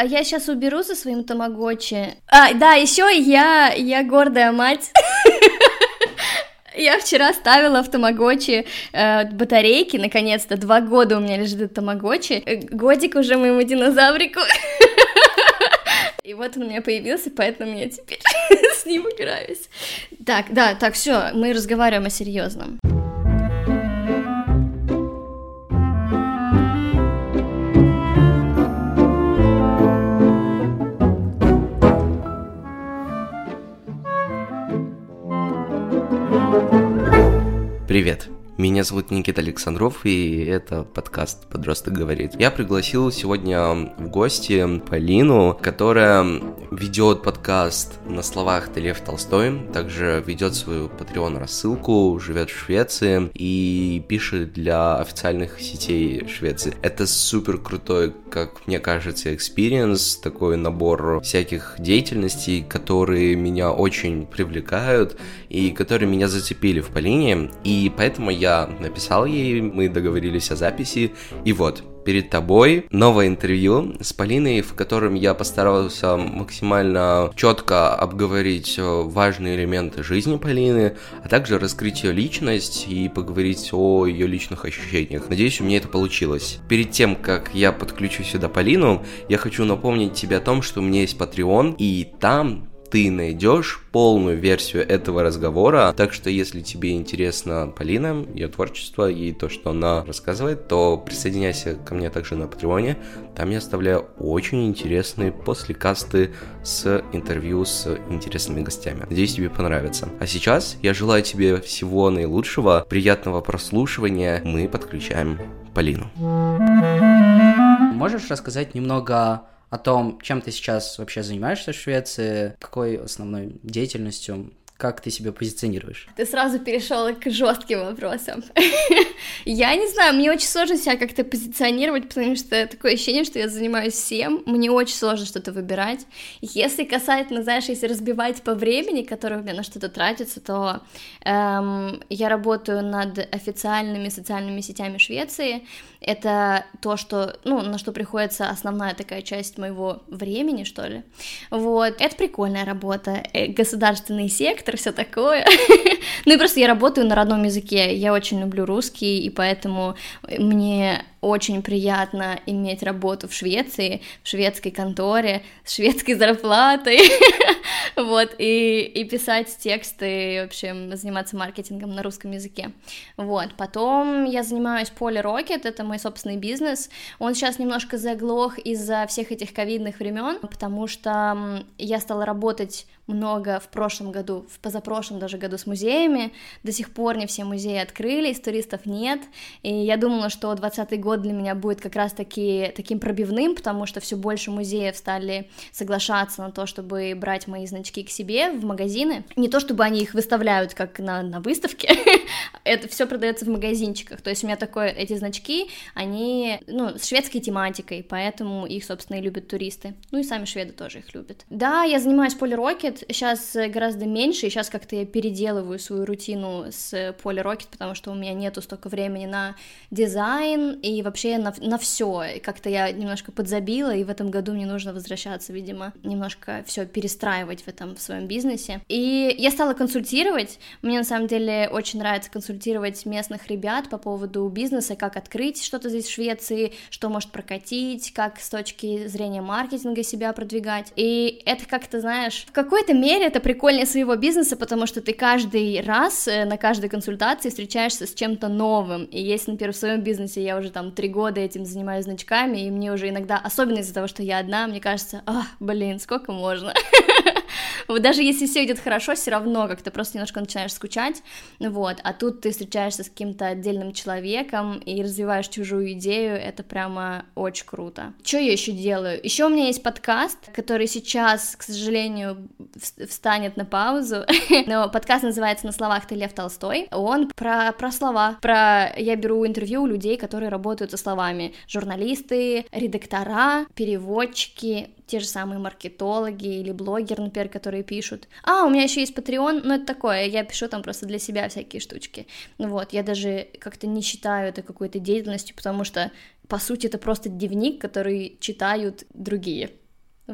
А я сейчас уберу за своим тамагочи. А, да, еще я, я гордая мать. Я вчера ставила в Тамагочи э, батарейки, наконец-то, два года у меня лежит Тамагочи, э, годик уже моему динозаврику. И вот он у меня появился, поэтому я теперь с ним играюсь. Так, да, так, все, мы разговариваем о серьезном. Привет! Меня зовут Никита Александров, и это подкаст «Подросток говорит». Я пригласил сегодня в гости Полину, которая ведет подкаст «На словах ты Лев Толстой», также ведет свою Patreon рассылку, живет в Швеции и пишет для официальных сетей Швеции. Это супер крутой, как мне кажется, experience, такой набор всяких деятельностей, которые меня очень привлекают и которые меня зацепили в Полине, и поэтому я написал ей, мы договорились о записи, и вот, перед тобой новое интервью с Полиной, в котором я постарался максимально четко обговорить э, важные элементы жизни Полины, а также раскрыть ее личность и поговорить о ее личных ощущениях. Надеюсь, у меня это получилось. Перед тем, как я подключу сюда Полину, я хочу напомнить тебе о том, что у меня есть Patreon, и там ты найдешь полную версию этого разговора. Так что, если тебе интересна Полина, ее творчество и то, что она рассказывает, то присоединяйся ко мне также на Патреоне. Там я оставляю очень интересные послекасты с интервью с интересными гостями. Надеюсь, тебе понравится. А сейчас я желаю тебе всего наилучшего, приятного прослушивания. Мы подключаем Полину. Можешь рассказать немного о том, чем ты сейчас вообще занимаешься в Швеции, какой основной деятельностью как ты себя позиционируешь? Ты сразу перешел к жестким вопросам. я не знаю, мне очень сложно себя как-то позиционировать, потому что такое ощущение, что я занимаюсь всем, мне очень сложно что-то выбирать. Если касательно, знаешь, если разбивать по времени, которое у меня на что-то тратится, то эм, я работаю над официальными социальными сетями Швеции. Это то, что, ну, на что приходится основная такая часть моего времени, что ли. Вот, это прикольная работа. Э, государственный сектор, все такое. ну и просто я работаю на родном языке, я очень люблю русский, и поэтому мне очень приятно иметь работу в Швеции, в шведской конторе, с шведской зарплатой, вот, и, и писать тексты, и, в общем, заниматься маркетингом на русском языке, вот, потом я занимаюсь Poly Rocket, это мой собственный бизнес, он сейчас немножко заглох из-за всех этих ковидных времен, потому что я стала работать много в прошлом году, в позапрошлом даже году с музеями, до сих пор не все музеи открылись, туристов нет, и я думала, что 20 год для меня будет как раз-таки таким пробивным, потому что все больше музеев стали соглашаться на то, чтобы брать мои значки к себе в магазины, не то чтобы они их выставляют как на, на выставке, это все продается в магазинчиках, то есть у меня такое, эти значки, они, ну, с шведской тематикой, поэтому их, собственно, и любят туристы, ну и сами шведы тоже их любят. Да, я занимаюсь полирокет, сейчас гораздо меньше, и сейчас как-то я переделываю свою рутину с Poly Rocket, потому что у меня нету столько времени на дизайн и вообще на, на все. Как-то я немножко подзабила, и в этом году мне нужно возвращаться, видимо, немножко все перестраивать в этом в своем бизнесе. И я стала консультировать. Мне на самом деле очень нравится консультировать местных ребят по поводу бизнеса, как открыть что-то здесь в Швеции, что может прокатить, как с точки зрения маркетинга себя продвигать. И это как-то, знаешь, в какой-то какой-то мере это прикольнее своего бизнеса, потому что ты каждый раз э, на каждой консультации встречаешься с чем-то новым. И если, например, в своем бизнесе я уже там три года этим занимаюсь значками, и мне уже иногда, особенно из-за того, что я одна, мне кажется, ах, блин, сколько можно? Вот даже если все идет хорошо, все равно как-то просто немножко начинаешь скучать, вот, а тут ты встречаешься с каким-то отдельным человеком и развиваешь чужую идею, это прямо очень круто. Что я еще делаю? Еще у меня есть подкаст, который сейчас, к сожалению, встанет на паузу, но подкаст называется «На словах ты Лев Толстой», он про, про слова, про... Я беру интервью у людей, которые работают со словами, журналисты, редактора, переводчики, те же самые маркетологи или блогеры, например, которые пишут. А, у меня еще есть Patreon, но это такое, я пишу там просто для себя всякие штучки. Вот, я даже как-то не считаю это какой-то деятельностью, потому что, по сути, это просто дневник, который читают другие.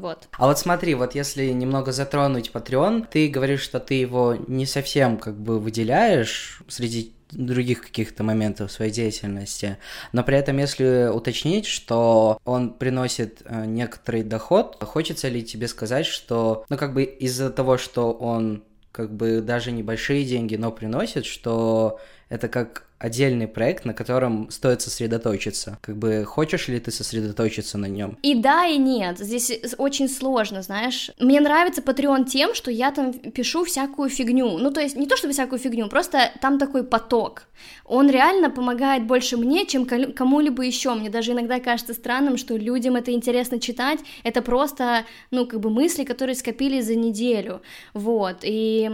Вот. А вот смотри, вот если немного затронуть Patreon, ты говоришь, что ты его не совсем как бы выделяешь среди других каких-то моментов своей деятельности. Но при этом, если уточнить, что он приносит э, некоторый доход, хочется ли тебе сказать, что, ну, как бы из-за того, что он как бы даже небольшие деньги, но приносит, что это как отдельный проект, на котором стоит сосредоточиться. Как бы хочешь ли ты сосредоточиться на нем? И да, и нет. Здесь очень сложно, знаешь. Мне нравится Patreon тем, что я там пишу всякую фигню. Ну, то есть не то чтобы всякую фигню, просто там такой поток. Он реально помогает больше мне, чем кому-либо еще. Мне даже иногда кажется странным, что людям это интересно читать. Это просто, ну, как бы мысли, которые скопились за неделю. Вот. И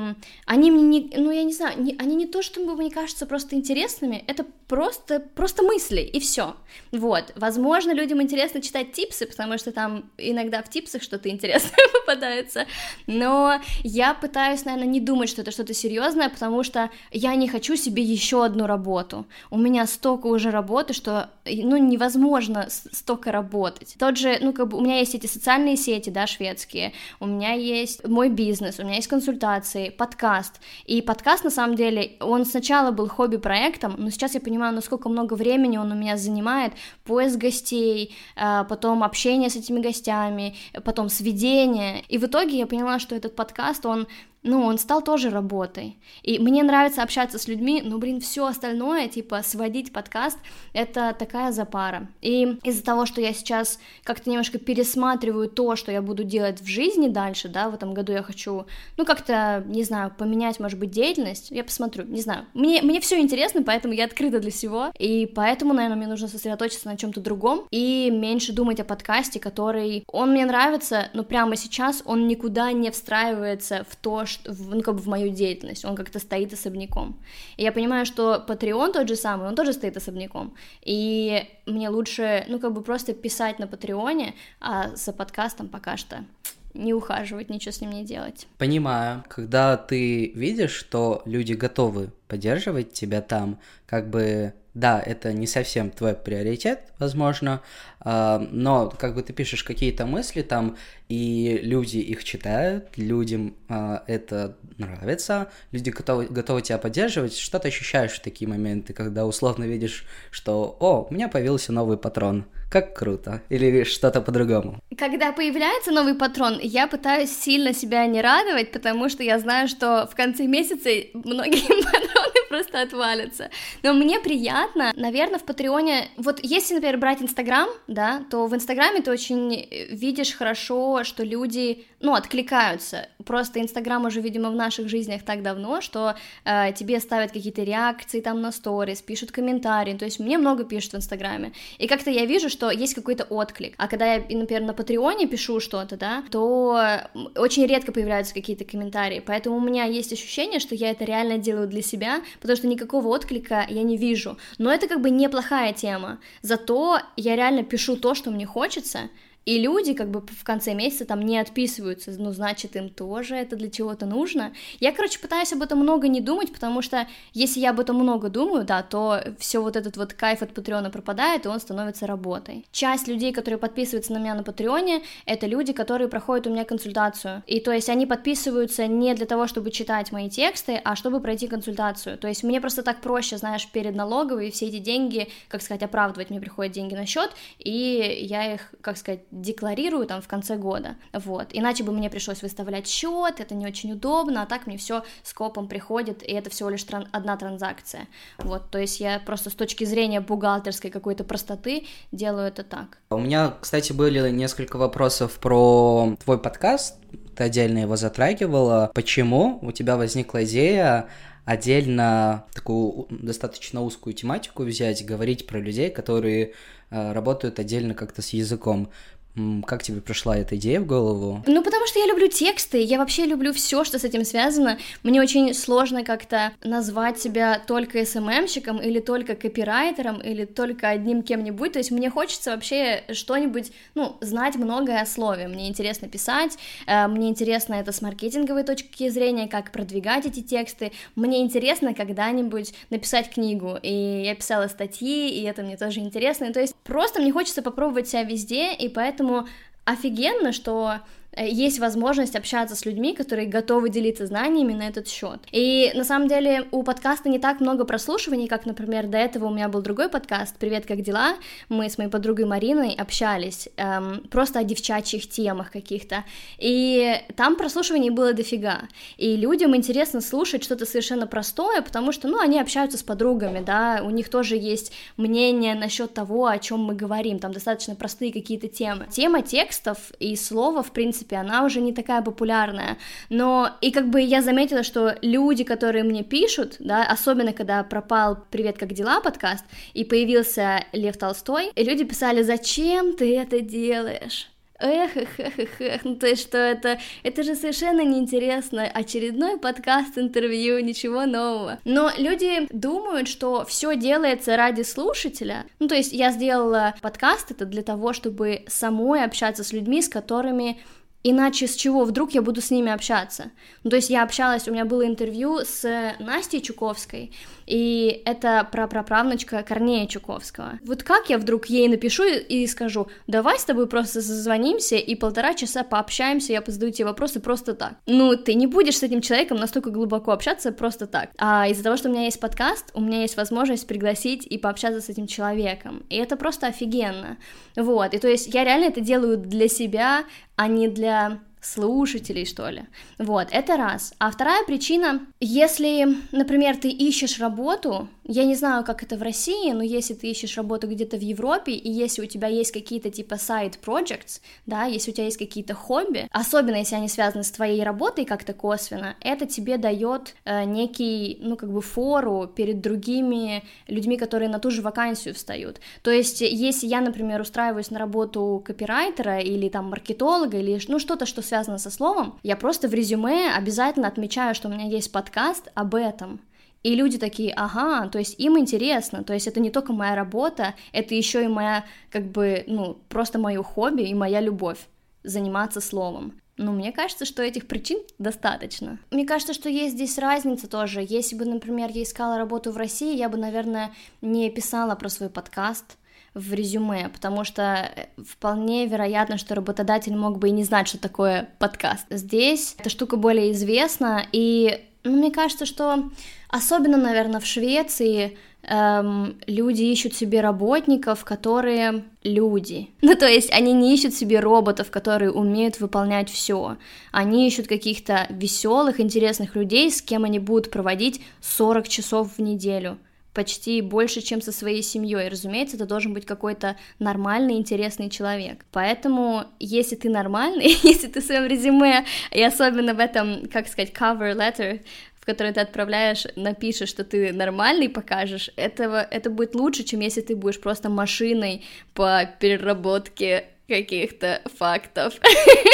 они мне не, ну, я не знаю, не, они не то, чтобы мне кажется просто интересными, это просто, просто мысли, и все. Вот. Возможно, людям интересно читать типсы, потому что там иногда в типсах что-то интересное попадается. Но я пытаюсь, наверное, не думать, что это что-то серьезное, потому что я не хочу себе еще одну работу. У меня столько уже работы, что ну, невозможно столько работать. Тот же, ну, как бы у меня есть эти социальные сети, да, шведские, у меня есть мой бизнес, у меня есть консультации, подкаст. И подкаст, на самом деле, он сначала был хобби-проектом, но сейчас я понимаю, насколько много времени он у меня занимает, поиск гостей, а, потом общение с этими гостями, потом сведение. И в итоге я поняла, что этот подкаст, он ну, он стал тоже работой. И мне нравится общаться с людьми, но, блин, все остальное, типа, сводить подкаст, это такая запара. И из-за того, что я сейчас как-то немножко пересматриваю то, что я буду делать в жизни дальше, да, в этом году я хочу, ну, как-то, не знаю, поменять, может быть, деятельность, я посмотрю, не знаю. Мне, мне все интересно, поэтому я открыта для всего, и поэтому, наверное, мне нужно сосредоточиться на чем-то другом и меньше думать о подкасте, который, он мне нравится, но прямо сейчас он никуда не встраивается в то, что, ну, как бы в мою деятельность, он как-то стоит особняком. И я понимаю, что Patreon тот же самый, он тоже стоит особняком, и мне лучше, ну, как бы просто писать на Патреоне, а за подкастом пока что не ухаживать, ничего с ним не делать. Понимаю. Когда ты видишь, что люди готовы поддерживать тебя там, как бы да, это не совсем твой приоритет, возможно, а, но как бы ты пишешь какие-то мысли там, и люди их читают, людям а, это нравится, люди готовы, готовы тебя поддерживать, что ты ощущаешь в такие моменты, когда условно видишь, что «О, у меня появился новый патрон», как круто, или что-то по-другому. Когда появляется новый патрон, я пытаюсь сильно себя не радовать, потому что я знаю, что в конце месяца многие патроны просто отвалятся. Но мне приятно, наверное, в Патреоне, вот если, например, брать Инстаграм, да, то в Инстаграме ты очень видишь хорошо, что люди, ну, откликаются. Просто Инстаграм уже, видимо, в наших жизнях так давно, что э, тебе ставят какие-то реакции там на сторис, пишут комментарии, то есть мне много пишут в Инстаграме. И как-то я вижу, что что есть какой-то отклик. А когда я, например, на Патреоне пишу что-то, да, то очень редко появляются какие-то комментарии, поэтому у меня есть ощущение, что я это реально делаю для себя, потому что никакого отклика я не вижу. Но это как бы неплохая тема. Зато я реально пишу то, что мне хочется, и люди как бы в конце месяца там не отписываются, ну, значит, им тоже это для чего-то нужно. Я, короче, пытаюсь об этом много не думать, потому что если я об этом много думаю, да, то все вот этот вот кайф от Патреона пропадает, и он становится работой. Часть людей, которые подписываются на меня на Патреоне, это люди, которые проходят у меня консультацию. И то есть они подписываются не для того, чтобы читать мои тексты, а чтобы пройти консультацию. То есть мне просто так проще, знаешь, перед налоговой все эти деньги, как сказать, оправдывать, мне приходят деньги на счет, и я их, как сказать, декларирую там в конце года, вот, иначе бы мне пришлось выставлять счет, это не очень удобно, а так мне все скопом приходит, и это всего лишь тран- одна транзакция, вот, то есть я просто с точки зрения бухгалтерской какой-то простоты делаю это так. У меня, кстати, были несколько вопросов про твой подкаст, ты отдельно его затрагивала, почему у тебя возникла идея отдельно такую достаточно узкую тематику взять, говорить про людей, которые э, работают отдельно как-то с языком. Как тебе пришла эта идея в голову? Ну, потому что я люблю тексты, я вообще люблю все, что с этим связано. Мне очень сложно как-то назвать себя только СММщиком или только копирайтером или только одним кем-нибудь. То есть мне хочется вообще что-нибудь, ну, знать многое о слове. Мне интересно писать, э, мне интересно это с маркетинговой точки зрения, как продвигать эти тексты. Мне интересно когда-нибудь написать книгу. И я писала статьи, и это мне тоже интересно. То есть просто мне хочется попробовать себя везде, и поэтому поэтому офигенно, что есть возможность общаться с людьми, которые готовы делиться знаниями на этот счет. И на самом деле у подкаста не так много прослушиваний, как, например, до этого у меня был другой подкаст «Привет, как дела?». Мы с моей подругой Мариной общались эм, просто о девчачьих темах каких-то. И там прослушиваний было дофига. И людям интересно слушать что-то совершенно простое, потому что, ну, они общаются с подругами, да, у них тоже есть мнение насчет того, о чем мы говорим. Там достаточно простые какие-то темы. Тема текстов и слова, в принципе, принципе, она уже не такая популярная, но и как бы я заметила, что люди, которые мне пишут, да, особенно когда пропал «Привет, как дела?» подкаст, и появился Лев Толстой, и люди писали, зачем ты это делаешь? эх, эх, эх, эх, эх, ну то есть что это, это же совершенно неинтересно, очередной подкаст, интервью, ничего нового. Но люди думают, что все делается ради слушателя, ну то есть я сделала подкаст это для того, чтобы самой общаться с людьми, с которыми Иначе с чего вдруг я буду с ними общаться? Ну, то есть я общалась, у меня было интервью с Настей Чуковской, и это прапраправнучка Корнея Чуковского. Вот как я вдруг ей напишу и скажу, давай с тобой просто созвонимся и полтора часа пообщаемся, я позадаю тебе вопросы просто так. Ну, ты не будешь с этим человеком настолько глубоко общаться просто так. А из-за того, что у меня есть подкаст, у меня есть возможность пригласить и пообщаться с этим человеком. И это просто офигенно. Вот, и то есть я реально это делаю для себя, а не для слушателей, что ли. Вот, это раз. А вторая причина, если, например, ты ищешь работу, я не знаю, как это в России, но если ты ищешь работу где-то в Европе, и если у тебя есть какие-то типа side projects, да, если у тебя есть какие-то хобби, особенно если они связаны с твоей работой как-то косвенно, это тебе дает э, некий, ну, как бы фору перед другими людьми, которые на ту же вакансию встают. То есть, если я, например, устраиваюсь на работу копирайтера или там маркетолога или, ну, что-то, что связано со словом, я просто в резюме обязательно отмечаю, что у меня есть подкаст об этом, и люди такие, ага, то есть им интересно, то есть это не только моя работа, это еще и моя, как бы, ну, просто мое хобби и моя любовь заниматься словом. Ну, мне кажется, что этих причин достаточно. Мне кажется, что есть здесь разница тоже. Если бы, например, я искала работу в России, я бы, наверное, не писала про свой подкаст, в резюме, потому что вполне вероятно, что работодатель мог бы и не знать, что такое подкаст. Здесь эта штука более известна, и ну, мне кажется, что особенно, наверное, в Швеции эм, люди ищут себе работников, которые люди. Ну, то есть они не ищут себе роботов, которые умеют выполнять все. Они ищут каких-то веселых, интересных людей, с кем они будут проводить 40 часов в неделю почти больше, чем со своей семьей. Разумеется, это должен быть какой-то нормальный, интересный человек. Поэтому, если ты нормальный, если ты в своем резюме, и особенно в этом, как сказать, cover letter, в который ты отправляешь, напишешь, что ты нормальный, покажешь, этого, это будет лучше, чем если ты будешь просто машиной по переработке каких-то фактов.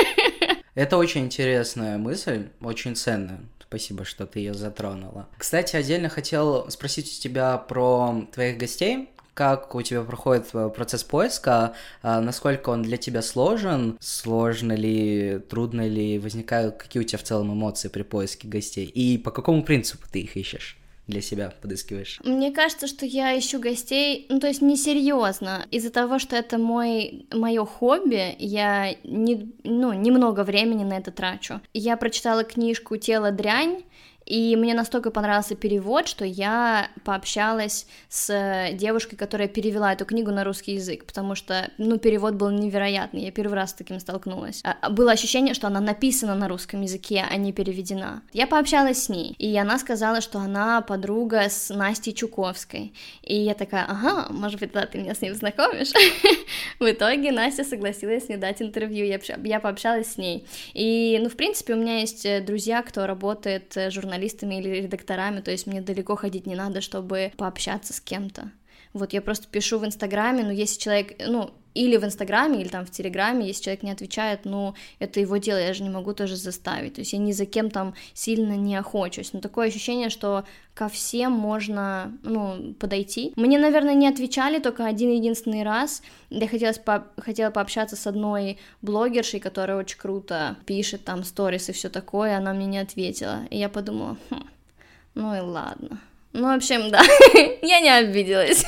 Это очень интересная мысль, очень ценная. Спасибо, что ты ее затронула. Кстати, отдельно хотел спросить у тебя про твоих гостей. Как у тебя проходит процесс поиска, а, насколько он для тебя сложен, сложно ли, трудно ли, возникают, какие у тебя в целом эмоции при поиске гостей, и по какому принципу ты их ищешь? Для себя подыскиваешь? Мне кажется, что я ищу гостей, ну то есть несерьезно. Из-за того, что это мой мое хобби, я не, ну, немного времени на это трачу. Я прочитала книжку «Тело дрянь», и мне настолько понравился перевод, что я пообщалась с девушкой, которая перевела эту книгу на русский язык, потому что, ну, перевод был невероятный, я первый раз с таким столкнулась. А, было ощущение, что она написана на русском языке, а не переведена. Я пообщалась с ней, и она сказала, что она подруга с Настей Чуковской. И я такая, ага, может быть, да, ты меня с ним знакомишь? В итоге Настя согласилась мне дать интервью, я пообщалась с ней. И, ну, в принципе, у меня есть э, друзья, кто работает э, журналистом журналистами или редакторами, то есть мне далеко ходить не надо, чтобы пообщаться с кем-то. Вот я просто пишу в Инстаграме, но если человек, ну, или в Инстаграме, или там в Телеграме, если человек не отвечает, ну, это его дело, я же не могу тоже заставить, то есть я ни за кем там сильно не охочусь, но такое ощущение, что ко всем можно, ну, подойти. Мне, наверное, не отвечали только один единственный раз, я хотела, по хотела пообщаться с одной блогершей, которая очень круто пишет там сторис и все такое, она мне не ответила, и я подумала, хм, ну и ладно. Ну, в общем, да, я не обиделась.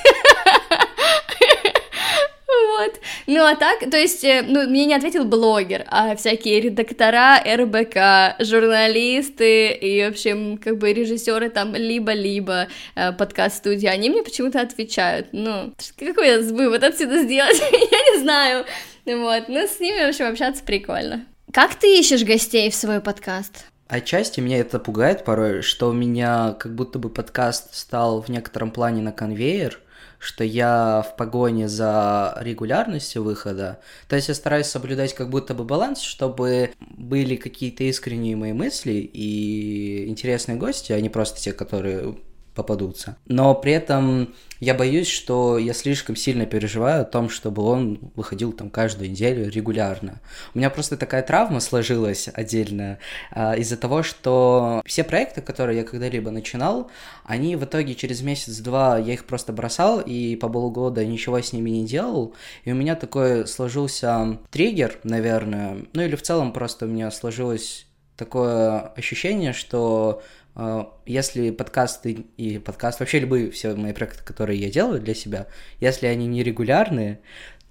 Вот. Ну, а так, то есть, э, ну, мне не ответил блогер, а всякие редактора РБК, журналисты и, в общем, как бы режиссеры там либо-либо э, подкаст-студии, они мне почему-то отвечают. Ну, какой я вывод отсюда сделать? я не знаю. Вот, ну, с ними, в общем, общаться прикольно. Как ты ищешь гостей в свой подкаст? Отчасти меня это пугает порой, что у меня как будто бы подкаст стал в некотором плане на конвейер, что я в погоне за регулярностью выхода. То есть я стараюсь соблюдать как будто бы баланс, чтобы были какие-то искренние мои мысли и интересные гости, а не просто те, которые попадутся. Но при этом я боюсь, что я слишком сильно переживаю о том, чтобы он выходил там каждую неделю регулярно. У меня просто такая травма сложилась отдельно а, из-за того, что все проекты, которые я когда-либо начинал, они в итоге через месяц-два я их просто бросал и по полгода ничего с ними не делал. И у меня такой сложился триггер, наверное, ну или в целом просто у меня сложилось такое ощущение, что если подкасты и подкаст, вообще любые все мои проекты, которые я делаю для себя, если они нерегулярные,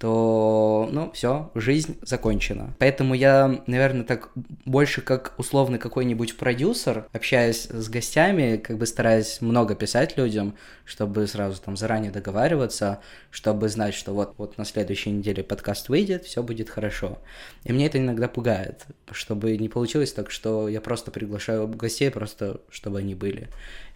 то, ну, все, жизнь закончена. Поэтому я, наверное, так больше как условный какой-нибудь продюсер, общаясь с гостями, как бы стараясь много писать людям, чтобы сразу там заранее договариваться, чтобы знать, что вот, вот на следующей неделе подкаст выйдет, все будет хорошо. И мне это иногда пугает, чтобы не получилось так, что я просто приглашаю гостей, просто чтобы они были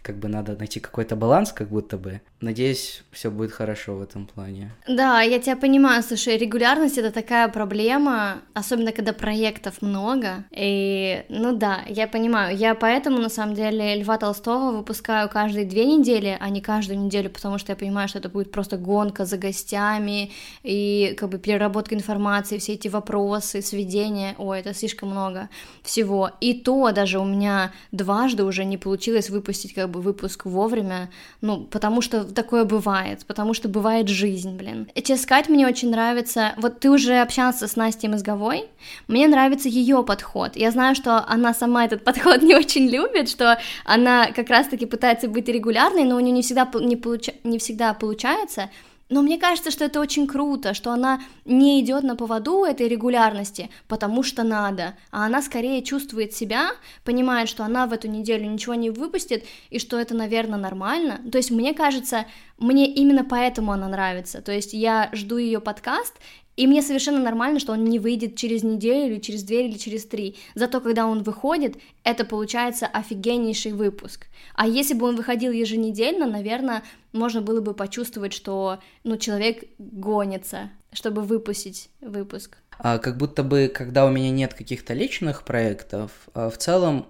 как бы надо найти какой-то баланс, как будто бы. Надеюсь, все будет хорошо в этом плане. Да, я тебя понимаю, слушай, регулярность это такая проблема, особенно когда проектов много. И, ну да, я понимаю. Я поэтому, на самом деле, Льва Толстого выпускаю каждые две недели, а не каждую неделю, потому что я понимаю, что это будет просто гонка за гостями и как бы переработка информации, все эти вопросы, сведения. Ой, это слишком много всего. И то даже у меня дважды уже не получилось выпустить как бы бы выпуск вовремя, ну, потому что такое бывает, потому что бывает жизнь, блин. Сказать, мне очень нравится, вот ты уже общался с Настей Мозговой, мне нравится ее подход. Я знаю, что она сама этот подход не очень любит, что она как раз-таки пытается быть регулярной, но у нее не всегда, не, получа... не всегда получается, но мне кажется, что это очень круто, что она не идет на поводу этой регулярности, потому что надо, а она скорее чувствует себя, понимает, что она в эту неделю ничего не выпустит, и что это, наверное, нормально. То есть мне кажется, мне именно поэтому она нравится. То есть я жду ее подкаст, и мне совершенно нормально, что он не выйдет через неделю, или через две, или через три. Зато когда он выходит, это получается офигеннейший выпуск. А если бы он выходил еженедельно, наверное, можно было бы почувствовать, что ну, человек гонится, чтобы выпустить выпуск. А, как будто бы, когда у меня нет каких-то личных проектов, а, в целом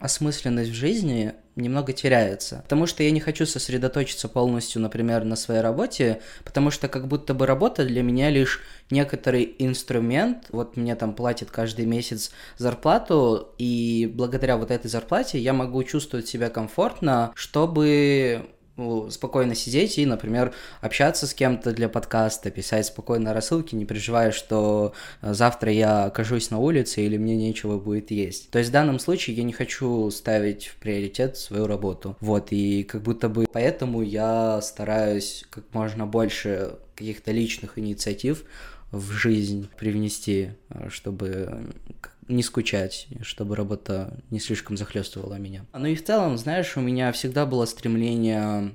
осмысленность в жизни немного теряется. Потому что я не хочу сосредоточиться полностью, например, на своей работе, потому что как будто бы работа для меня лишь некоторый инструмент. Вот мне там платят каждый месяц зарплату, и благодаря вот этой зарплате я могу чувствовать себя комфортно, чтобы ну, спокойно сидеть и, например, общаться с кем-то для подкаста, писать спокойно рассылки, не переживая, что э, завтра я окажусь на улице или мне нечего будет есть. То есть в данном случае я не хочу ставить в приоритет свою работу. Вот, и как будто бы поэтому я стараюсь как можно больше каких-то личных инициатив в жизнь привнести, э, чтобы не скучать, чтобы работа не слишком захлестывала меня. Ну и в целом, знаешь, у меня всегда было стремление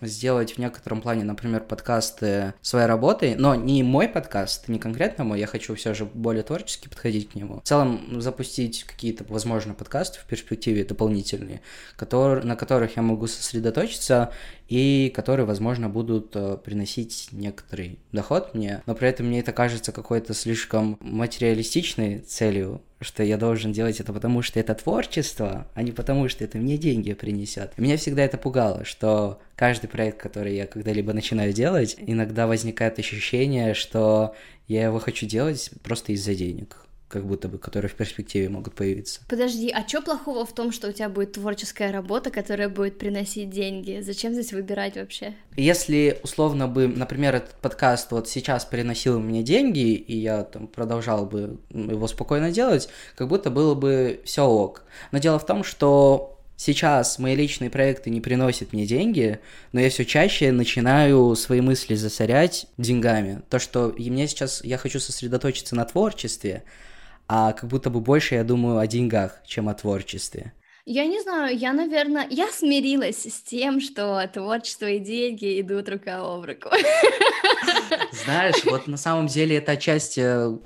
сделать в некотором плане, например, подкасты своей работой, но не мой подкаст, не конкретно мой, я хочу все же более творчески подходить к нему. В целом запустить какие-то, возможно, подкасты в перспективе дополнительные, которые, на которых я могу сосредоточиться и которые, возможно, будут э, приносить некоторый доход мне, но при этом мне это кажется какой-то слишком материалистичной целью, что я должен делать это потому, что это творчество, а не потому, что это мне деньги принесет. Меня всегда это пугало, что каждый проект, который я когда-либо начинаю делать, иногда возникает ощущение, что я его хочу делать просто из-за денег как будто бы, которые в перспективе могут появиться. Подожди, а что плохого в том, что у тебя будет творческая работа, которая будет приносить деньги? Зачем здесь выбирать вообще? Если условно бы, например, этот подкаст вот сейчас приносил мне деньги, и я там продолжал бы его спокойно делать, как будто было бы все ок. Но дело в том, что сейчас мои личные проекты не приносят мне деньги, но я все чаще начинаю свои мысли засорять деньгами. То, что и мне сейчас, я хочу сосредоточиться на творчестве, а как будто бы больше я думаю о деньгах, чем о творчестве. Я не знаю, я, наверное, я смирилась с тем, что творчество и деньги идут рука об руку. Знаешь, вот на самом деле это отчасти,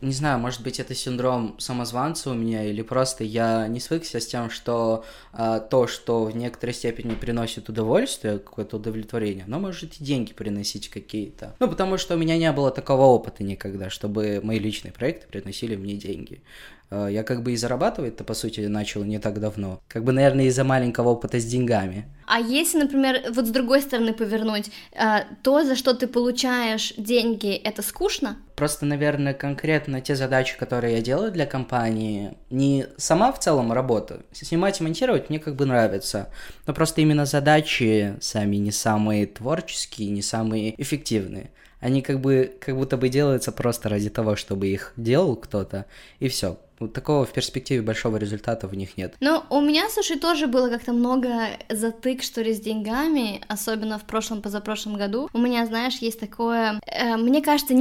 не знаю, может быть, это синдром самозванца у меня, или просто я не свыкся с тем, что а, то, что в некоторой степени приносит удовольствие, какое-то удовлетворение, оно может и деньги приносить какие-то. Ну, потому что у меня не было такого опыта никогда, чтобы мои личные проекты приносили мне деньги. Э, я как бы и зарабатывать-то, по сути, начал не так давно. Как бы, наверное, из-за маленького опыта с деньгами. А если, например, вот с другой стороны повернуть, э, то, за что ты получаешь деньги, это скучно? Просто, наверное, конкретно те задачи, которые я делаю для компании, не сама в целом работа. Снимать и монтировать мне как бы нравится, но просто именно задачи сами не самые творческие, не самые эффективные они как бы как будто бы делаются просто ради того, чтобы их делал кто-то, и все. Вот такого в перспективе большого результата в них нет. Ну, у меня, слушай, тоже было как-то много затык, что ли, с деньгами, особенно в прошлом, позапрошлом году. У меня, знаешь, есть такое, э, мне кажется,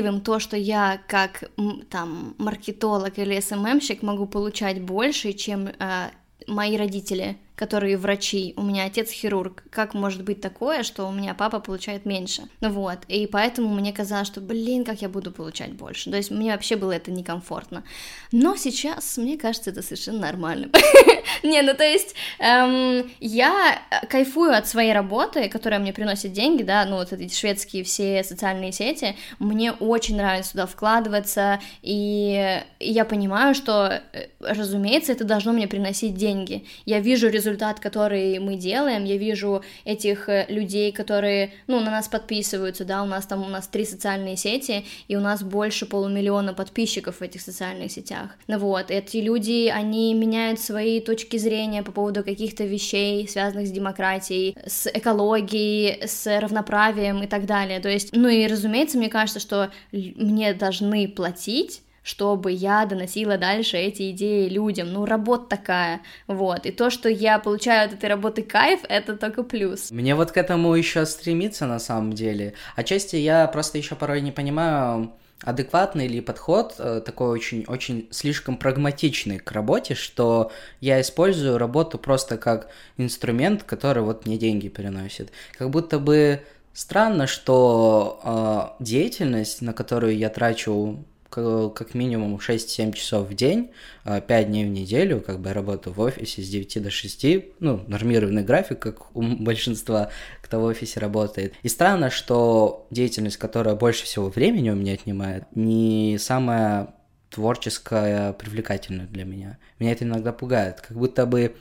несправедливым то, что я как там маркетолог или СММщик могу получать больше, чем э, мои родители которые врачи, у меня отец хирург, как может быть такое, что у меня папа получает меньше? Ну вот, и поэтому мне казалось, что, блин, как я буду получать больше, то есть мне вообще было это некомфортно, но сейчас, мне кажется, это совершенно нормально. Не, ну то есть эм, я кайфую от своей работы, которая мне приносит деньги, да, ну вот эти шведские все социальные сети, мне очень нравится туда вкладываться, и я понимаю, что, э, разумеется, это должно мне приносить деньги. Я вижу результат результат, который мы делаем, я вижу этих э, людей, которые, ну, на нас подписываются, да, у нас там, у нас три социальные сети, и у нас больше полумиллиона подписчиков в этих социальных сетях. Ну вот, эти люди, они меняют свои точки зрения по поводу каких-то вещей, связанных с демократией, с экологией, с равноправием и так далее. То есть, ну и, разумеется, мне кажется, что мне должны платить чтобы я доносила дальше эти идеи людям. Ну, работа такая, вот. И то, что я получаю от этой работы кайф, это только плюс. Мне вот к этому еще стремиться на самом деле. Отчасти я просто еще порой не понимаю, адекватный ли подход, э, такой очень-очень слишком прагматичный к работе, что я использую работу просто как инструмент, который вот мне деньги переносит. Как будто бы странно, что э, деятельность, на которую я трачу как минимум 6-7 часов в день, 5 а, дней в неделю, как бы я работаю в офисе с 9 до 6, ну, нормированный график, как у большинства, кто в офисе работает. И странно, что деятельность, которая больше всего времени у меня отнимает, не самая творческая, привлекательная для меня. Меня это иногда пугает, как будто бы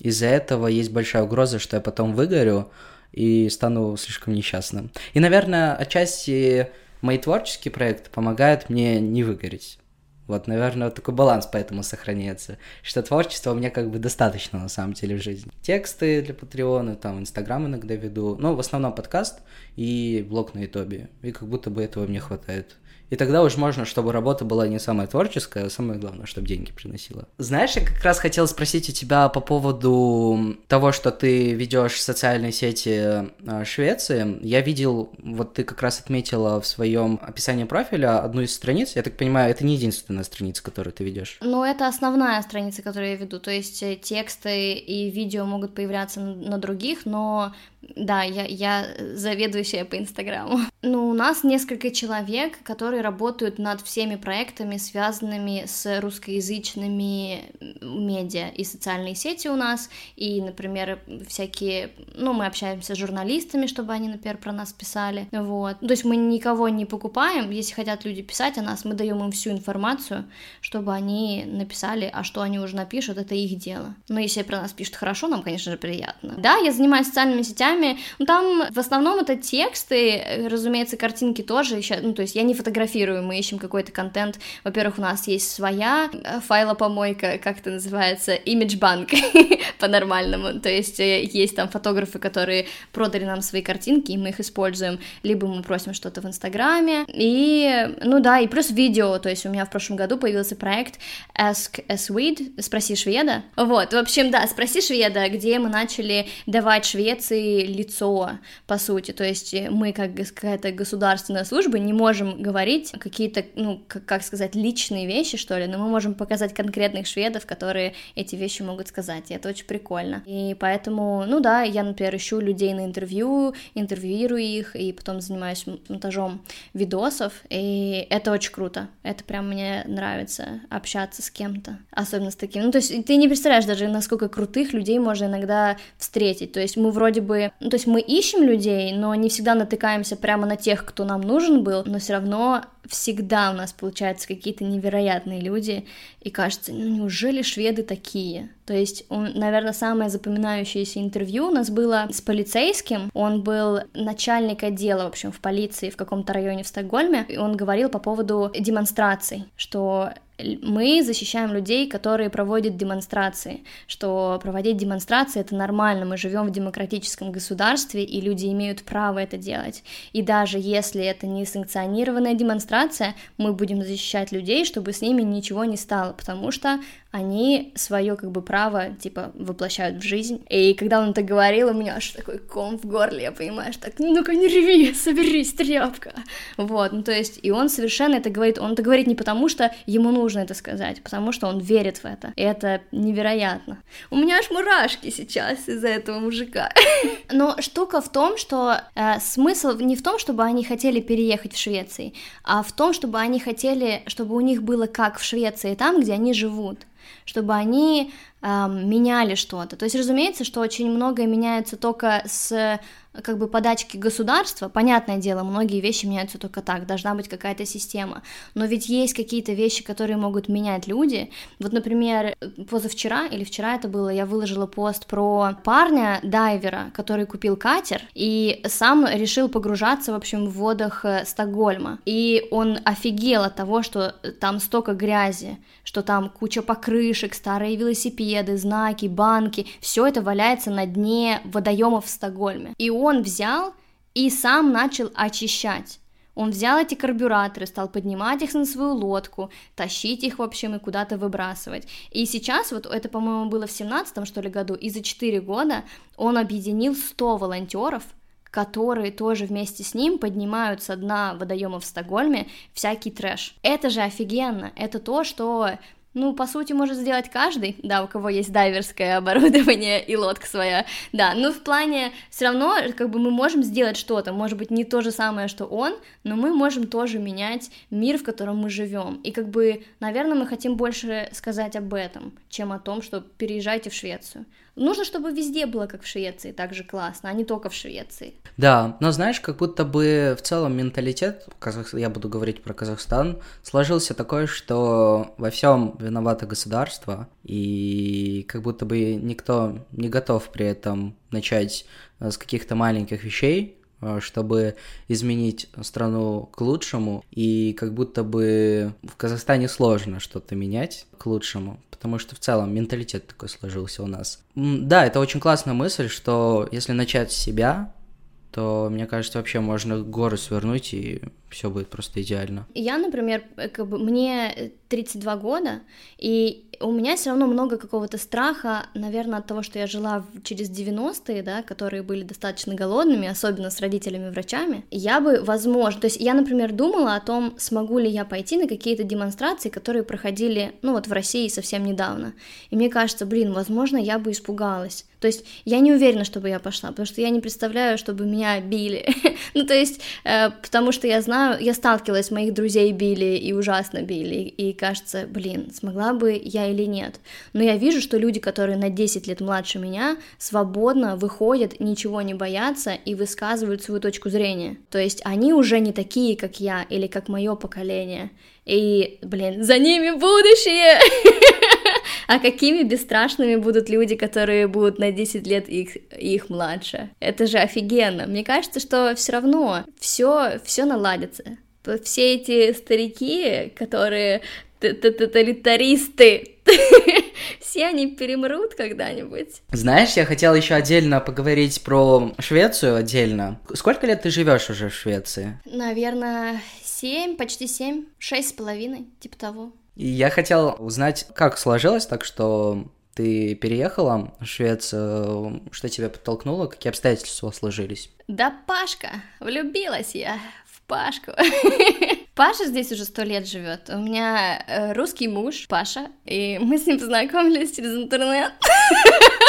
из-за этого есть большая угроза, что я потом выгорю и стану слишком несчастным. И, наверное, отчасти мои творческие проекты помогают мне не выгореть. Вот, наверное, вот такой баланс поэтому сохраняется, что творчество у меня как бы достаточно на самом деле в жизни. Тексты для Патреона, там, Инстаграм иногда веду, но в основном подкаст и блог на Ютубе, и как будто бы этого мне хватает. И тогда уж можно, чтобы работа была не самая творческая, а самое главное, чтобы деньги приносила. Знаешь, я как раз хотел спросить у тебя по поводу того, что ты ведешь социальные сети а, Швеции. Я видел, вот ты как раз отметила в своем описании профиля одну из страниц. Я так понимаю, это не единственная страница, которую ты ведешь. Ну, это основная страница, которую я веду. То есть э, тексты и видео могут появляться на других, но да, я, я заведующая по Инстаграму. Ну, у нас несколько человек, которые работают над всеми проектами, связанными с русскоязычными медиа и социальные сети у нас, и, например, всякие, ну, мы общаемся с журналистами, чтобы они, например, про нас писали, вот. То есть мы никого не покупаем, если хотят люди писать о нас, мы даем им всю информацию, чтобы они написали, а что они уже напишут, это их дело. Но если про нас пишут хорошо, нам, конечно же, приятно. Да, я занимаюсь социальными сетями, ну, там в основном это тексты, разумеется, картинки тоже еще, ну, то есть я не фотографирую мы ищем какой-то контент. Во-первых, у нас есть своя э, файлопомойка, как это называется, имидж-банк по-нормальному, то есть э, есть там фотографы, которые продали нам свои картинки, и мы их используем, либо мы просим что-то в Инстаграме, и, ну да, и плюс видео, то есть у меня в прошлом году появился проект Ask a Swede, спроси шведа, вот, в общем, да, спроси шведа, где мы начали давать Швеции лицо, по сути, то есть мы как какая-то государственная служба не можем говорить какие-то, ну, как сказать, личные вещи, что ли, но мы можем показать конкретных шведов, которые эти вещи могут сказать, и это очень прикольно. И поэтому, ну да, я, например, ищу людей на интервью, интервьюирую их, и потом занимаюсь монтажом видосов, и это очень круто, это прям мне нравится, общаться с кем-то, особенно с таким, ну, то есть ты не представляешь даже, насколько крутых людей можно иногда встретить, то есть мы вроде бы, ну, то есть мы ищем людей, но не всегда натыкаемся прямо на тех, кто нам нужен был, но все равно всегда у нас получаются какие-то невероятные люди, и кажется, ну неужели шведы такие? То есть, он, наверное, самое запоминающееся интервью у нас было с полицейским, он был начальник отдела, в общем, в полиции в каком-то районе в Стокгольме, и он говорил по поводу демонстраций, что мы защищаем людей, которые проводят демонстрации, что проводить демонстрации это нормально, мы живем в демократическом государстве, и люди имеют право это делать. И даже если это не санкционированная демонстрация, мы будем защищать людей, чтобы с ними ничего не стало, потому что они свое как бы право, типа, воплощают в жизнь. И когда он это говорил, у меня аж такой ком в горле, я понимаю, что так, ну-ка не реви, соберись, тряпка. Вот, ну то есть, и он совершенно это говорит, он это говорит не потому, что ему нужно это сказать, потому что он верит в это, и это невероятно. У меня аж мурашки сейчас из-за этого мужика. Но штука в том, что э, смысл не в том, чтобы они хотели переехать в Швеции, а в том, чтобы они хотели, чтобы у них было как в Швеции, там, где они живут чтобы они э, меняли что-то. То есть, разумеется, что очень многое меняется только с как бы подачки государства, понятное дело, многие вещи меняются только так, должна быть какая-то система, но ведь есть какие-то вещи, которые могут менять люди. Вот, например, позавчера или вчера это было, я выложила пост про парня, дайвера, который купил катер и сам решил погружаться, в общем, в водах э, Стокгольма. И он офигел от того, что там столько грязи, что там куча покрышек, старые велосипеды, знаки, банки, все это валяется на дне водоемов в Стокгольме. И он он взял и сам начал очищать. Он взял эти карбюраторы, стал поднимать их на свою лодку, тащить их, в общем, и куда-то выбрасывать. И сейчас, вот это, по-моему, было в 17 что ли, году, и за 4 года он объединил 100 волонтеров, которые тоже вместе с ним поднимают со дна водоема в Стокгольме всякий трэш. Это же офигенно, это то, что ну, по сути, может сделать каждый, да, у кого есть дайверское оборудование и лодка своя, да, но в плане все равно, как бы мы можем сделать что-то, может быть, не то же самое, что он, но мы можем тоже менять мир, в котором мы живем, и как бы, наверное, мы хотим больше сказать об этом, чем о том, что переезжайте в Швецию. Нужно, чтобы везде было как в Швеции, так же классно, а не только в Швеции. Да, но знаешь, как будто бы в целом менталитет, я буду говорить про Казахстан, сложился такой, что во всем виновато государство, и как будто бы никто не готов при этом начать э, с каких-то маленьких вещей, чтобы изменить страну к лучшему, и как будто бы в Казахстане сложно что-то менять к лучшему, потому что в целом менталитет такой сложился у нас. Да, это очень классная мысль, что если начать с себя, то, мне кажется, вообще можно горы свернуть, и все будет просто идеально. Я, например, как бы мне 32 года, и у меня все равно много какого-то страха, наверное, от того, что я жила через 90-е, да, которые были достаточно голодными, особенно с родителями-врачами. Я бы, возможно, то есть я, например, думала о том, смогу ли я пойти на какие-то демонстрации, которые проходили, ну вот в России совсем недавно. И мне кажется, блин, возможно, я бы испугалась. То есть я не уверена, чтобы я пошла, потому что я не представляю, чтобы меня били. ну, то есть, э, потому что я знаю, я сталкивалась, моих друзей били и ужасно били, и кажется, блин, смогла бы я или нет. Но я вижу, что люди, которые на 10 лет младше меня, свободно выходят, ничего не боятся и высказывают свою точку зрения. То есть они уже не такие, как я или как мое поколение. И, блин, за ними будущее! а какими бесстрашными будут люди, которые будут на 10 лет их, их младше? Это же офигенно. Мне кажется, что все равно все, все наладится все эти старики, которые тоталитаристы, все они перемрут когда-нибудь. Знаешь, я хотел еще отдельно поговорить про Швецию отдельно. Сколько лет ты живешь уже в Швеции? Наверное, семь, почти семь, шесть с половиной, типа того. И я хотел узнать, как сложилось так, что ты переехала в Швецию, что тебя подтолкнуло, какие обстоятельства сложились? Да, Пашка, влюбилась я в Пашку. Паша здесь уже сто лет живет. У меня э, русский муж Паша, и мы с ним познакомились через интернет.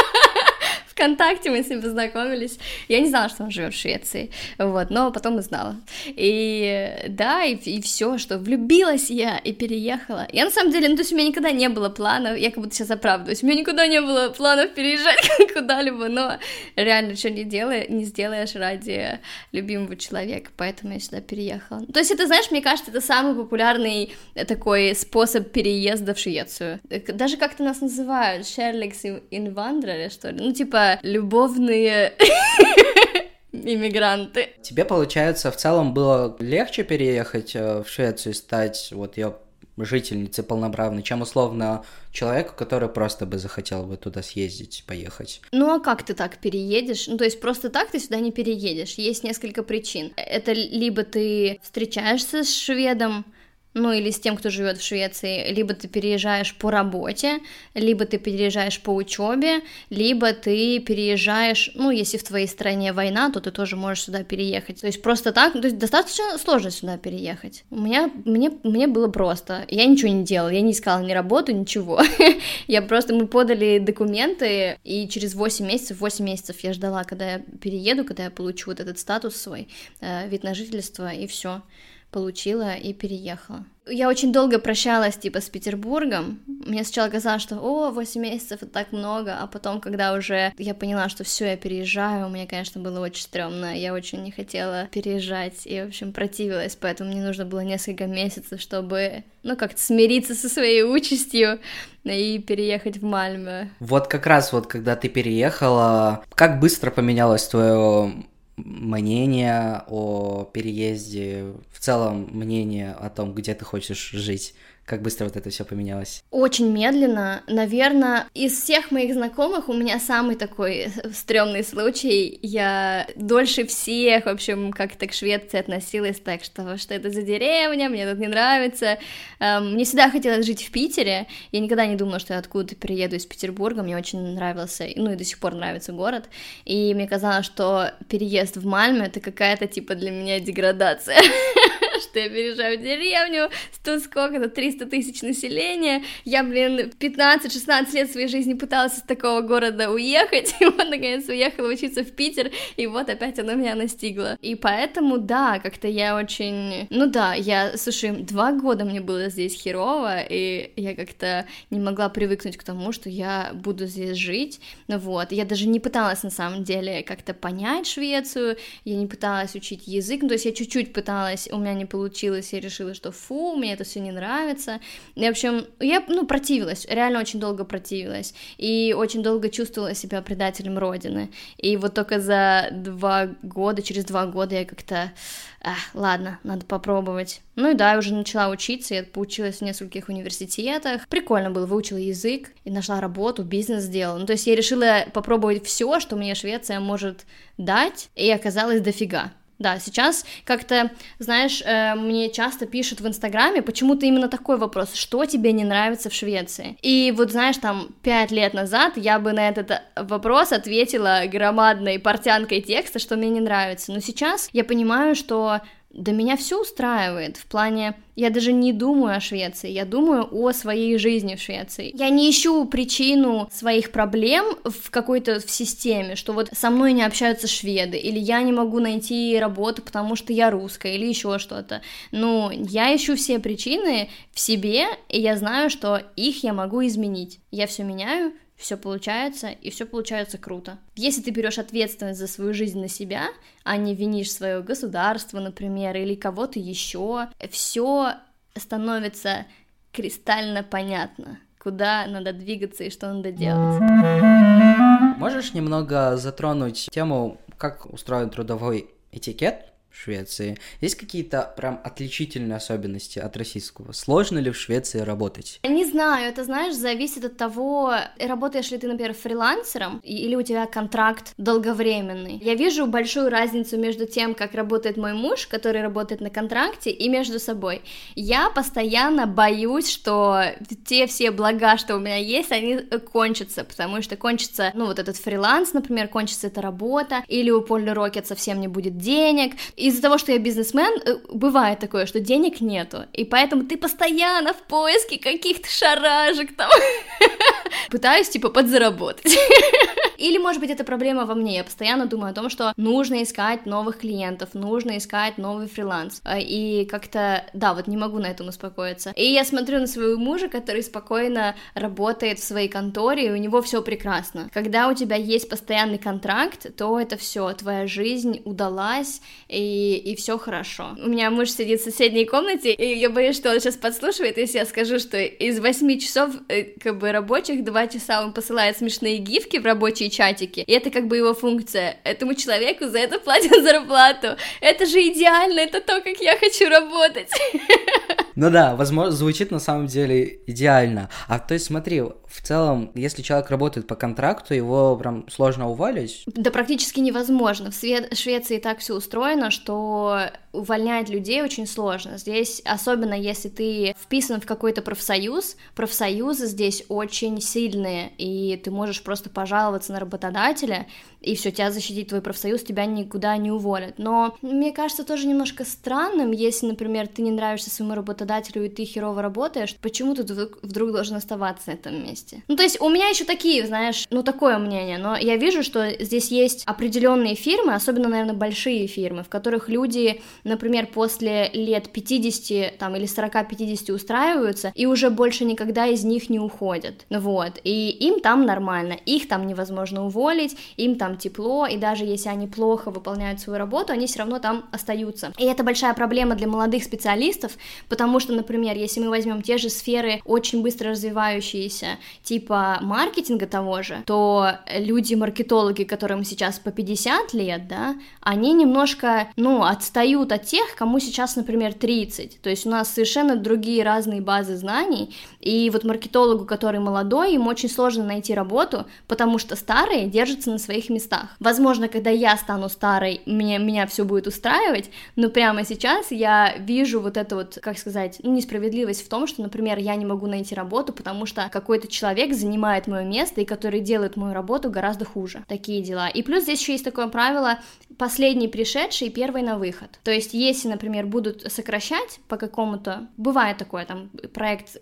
ВКонтакте мы с ним познакомились. Я не знала, что он живет в Швеции, вот, но потом узнала. И да, и, и все, что влюбилась я и переехала. Я на самом деле, ну то есть у меня никогда не было планов, я как будто сейчас оправдываюсь, у меня никогда не было планов переезжать куда-либо, но реально что не делаешь, не сделаешь ради любимого человека, поэтому я сюда переехала. То есть это, знаешь, мне кажется, это самый популярный такой способ переезда в Швецию. Даже как-то нас называют, Шерликс инвандреры, что ли, ну типа любовные иммигранты. Тебе, получается, в целом было легче переехать э, в Швецию и стать вот ее жительницей полноправной, чем условно человеку, который просто бы захотел бы туда съездить, поехать. Ну а как ты так переедешь? Ну то есть просто так ты сюда не переедешь. Есть несколько причин. Это либо ты встречаешься с шведом, ну или с тем, кто живет в Швеции, либо ты переезжаешь по работе, либо ты переезжаешь по учебе, либо ты переезжаешь, ну, если в твоей стране война, то ты тоже можешь сюда переехать. То есть просто так, то есть достаточно сложно сюда переехать. У меня, мне, мне было просто. Я ничего не делала, я не искала ни работу, ничего. я просто, мы подали документы, и через 8 месяцев, 8 месяцев я ждала, когда я перееду, когда я получу вот этот статус свой, э, вид на жительство, и все получила и переехала. Я очень долго прощалась, типа, с Петербургом. Мне сначала казалось, что, о, 8 месяцев это так много, а потом, когда уже я поняла, что все, я переезжаю, мне, конечно, было очень стрёмно, я очень не хотела переезжать, и, в общем, противилась, поэтому мне нужно было несколько месяцев, чтобы, ну, как-то смириться со своей участью и переехать в Мальме. Вот как раз вот, когда ты переехала, как быстро поменялось твое мнение о переезде, в целом мнение о том, где ты хочешь жить. Как быстро вот это все поменялось? Очень медленно. Наверное, из всех моих знакомых у меня самый такой стрёмный случай. Я дольше всех, в общем, как-то к Швеции относилась так, что что это за деревня, мне тут не нравится. Эм, мне всегда хотелось жить в Питере. Я никогда не думала, что я откуда-то приеду из Петербурга. Мне очень нравился, ну и до сих пор нравится город. И мне казалось, что переезд в Мальме — это какая-то, типа, для меня деградация. что я переезжаю в деревню, тут сколько-то, 300 тысяч населения, я, блин, 15-16 лет своей жизни пыталась из такого города уехать, и вот, наконец, уехала учиться в Питер, и вот опять оно меня настигло. И поэтому, да, как-то я очень... Ну да, я, слушай, два года мне было здесь херово, и я как-то не могла привыкнуть к тому, что я буду здесь жить, ну вот, я даже не пыталась, на самом деле, как-то понять Швецию, я не пыталась учить язык, ну, то есть я чуть-чуть пыталась, у меня не получилось, я решила, что фу, мне это все не нравится. И, в общем, я, ну, противилась, реально очень долго противилась, и очень долго чувствовала себя предателем Родины. И вот только за два года, через два года я как-то, ах, ладно, надо попробовать. Ну и да, я уже начала учиться, я поучилась в нескольких университетах. Прикольно было, выучила язык и нашла работу, бизнес сделала. Ну, то есть я решила попробовать все, что мне Швеция может дать, и оказалось дофига. Да, сейчас как-то, знаешь, э, мне часто пишут в Инстаграме почему-то именно такой вопрос, что тебе не нравится в Швеции. И вот, знаешь, там, пять лет назад я бы на этот вопрос ответила громадной портянкой текста, что мне не нравится. Но сейчас я понимаю, что да меня все устраивает, в плане, я даже не думаю о Швеции, я думаю о своей жизни в Швеции. Я не ищу причину своих проблем в какой-то в системе, что вот со мной не общаются шведы, или я не могу найти работу, потому что я русская, или еще что-то. Ну, я ищу все причины в себе, и я знаю, что их я могу изменить. Я все меняю, все получается, и все получается круто. Если ты берешь ответственность за свою жизнь на себя, а не винишь свое государство, например, или кого-то еще, все становится кристально понятно, куда надо двигаться и что надо делать. Можешь немного затронуть тему, как устроен трудовой этикет Швеции. Есть какие-то прям отличительные особенности от российского? Сложно ли в Швеции работать? Не знаю, это, знаешь, зависит от того, работаешь ли ты, например, фрилансером, или у тебя контракт долговременный. Я вижу большую разницу между тем, как работает мой муж, который работает на контракте, и между собой. Я постоянно боюсь, что те все блага, что у меня есть, они кончатся, потому что кончится, ну, вот этот фриланс, например, кончится эта работа, или у Поли Рокет совсем не будет денег, и из-за того, что я бизнесмен, э, бывает такое, что денег нету, и поэтому ты постоянно в поиске каких-то шаражек там. Пытаюсь, типа, подзаработать. Или, может быть, это проблема во мне. Я постоянно думаю о том, что нужно искать новых клиентов, нужно искать новый фриланс. А, и как-то, да, вот не могу на этом успокоиться. И я смотрю на своего мужа, который спокойно работает в своей конторе, и у него все прекрасно. Когда у тебя есть постоянный контракт, то это все, твоя жизнь удалась, и, и все хорошо. У меня муж сидит в соседней комнате, и я боюсь, что он сейчас подслушивает, если я скажу, что из 8 часов, э, как бы, рабочих, 2 часа он посылает смешные гифки в рабочие чатики. И это как бы его функция. Этому человеку за это платят зарплату. Это же идеально, это то, как я хочу работать. Ну да, возможно, звучит на самом деле идеально. А то есть смотри, в целом, если человек работает по контракту, его прям сложно уволить? Да практически невозможно. В Швеции так все устроено, что увольнять людей очень сложно. Здесь, особенно если ты вписан в какой-то профсоюз, профсоюзы здесь очень сильные, и ты можешь просто пожаловаться на работодателя, и все, тебя защитит твой профсоюз, тебя никуда не уволят. Но мне кажется тоже немножко странным, если, например, ты не нравишься своему работодателю и ты херово работаешь, почему ты вдруг, должен оставаться на этом месте? Ну, то есть у меня еще такие, знаешь, ну, такое мнение, но я вижу, что здесь есть определенные фирмы, особенно, наверное, большие фирмы, в которых люди, например, после лет 50 там, или 40-50 устраиваются, и уже больше никогда из них не уходят. Вот, и им там нормально, их там невозможно уволить, им там тепло, и даже если они плохо выполняют свою работу, они все равно там остаются. И это большая проблема для молодых специалистов, потому что, например, если мы возьмем те же сферы, очень быстро развивающиеся, типа маркетинга того же, то люди-маркетологи, которым сейчас по 50 лет, да, они немножко, ну, отстают от тех, кому сейчас, например, 30. То есть у нас совершенно другие разные базы знаний, и вот маркетологу, который молодой, ему очень сложно найти работу, потому что старые держатся на своих местах. Возможно, когда я стану старой, мне, меня все будет устраивать, но прямо сейчас я вижу вот это вот, как сказать, ну, несправедливость в том, что, например, я не могу найти работу, потому что какой-то человек занимает мое место и который делает мою работу гораздо хуже. Такие дела. И плюс здесь еще есть такое правило, последний пришедший, первый на выход. То есть, если, например, будут сокращать по какому-то, бывает такое, там, проект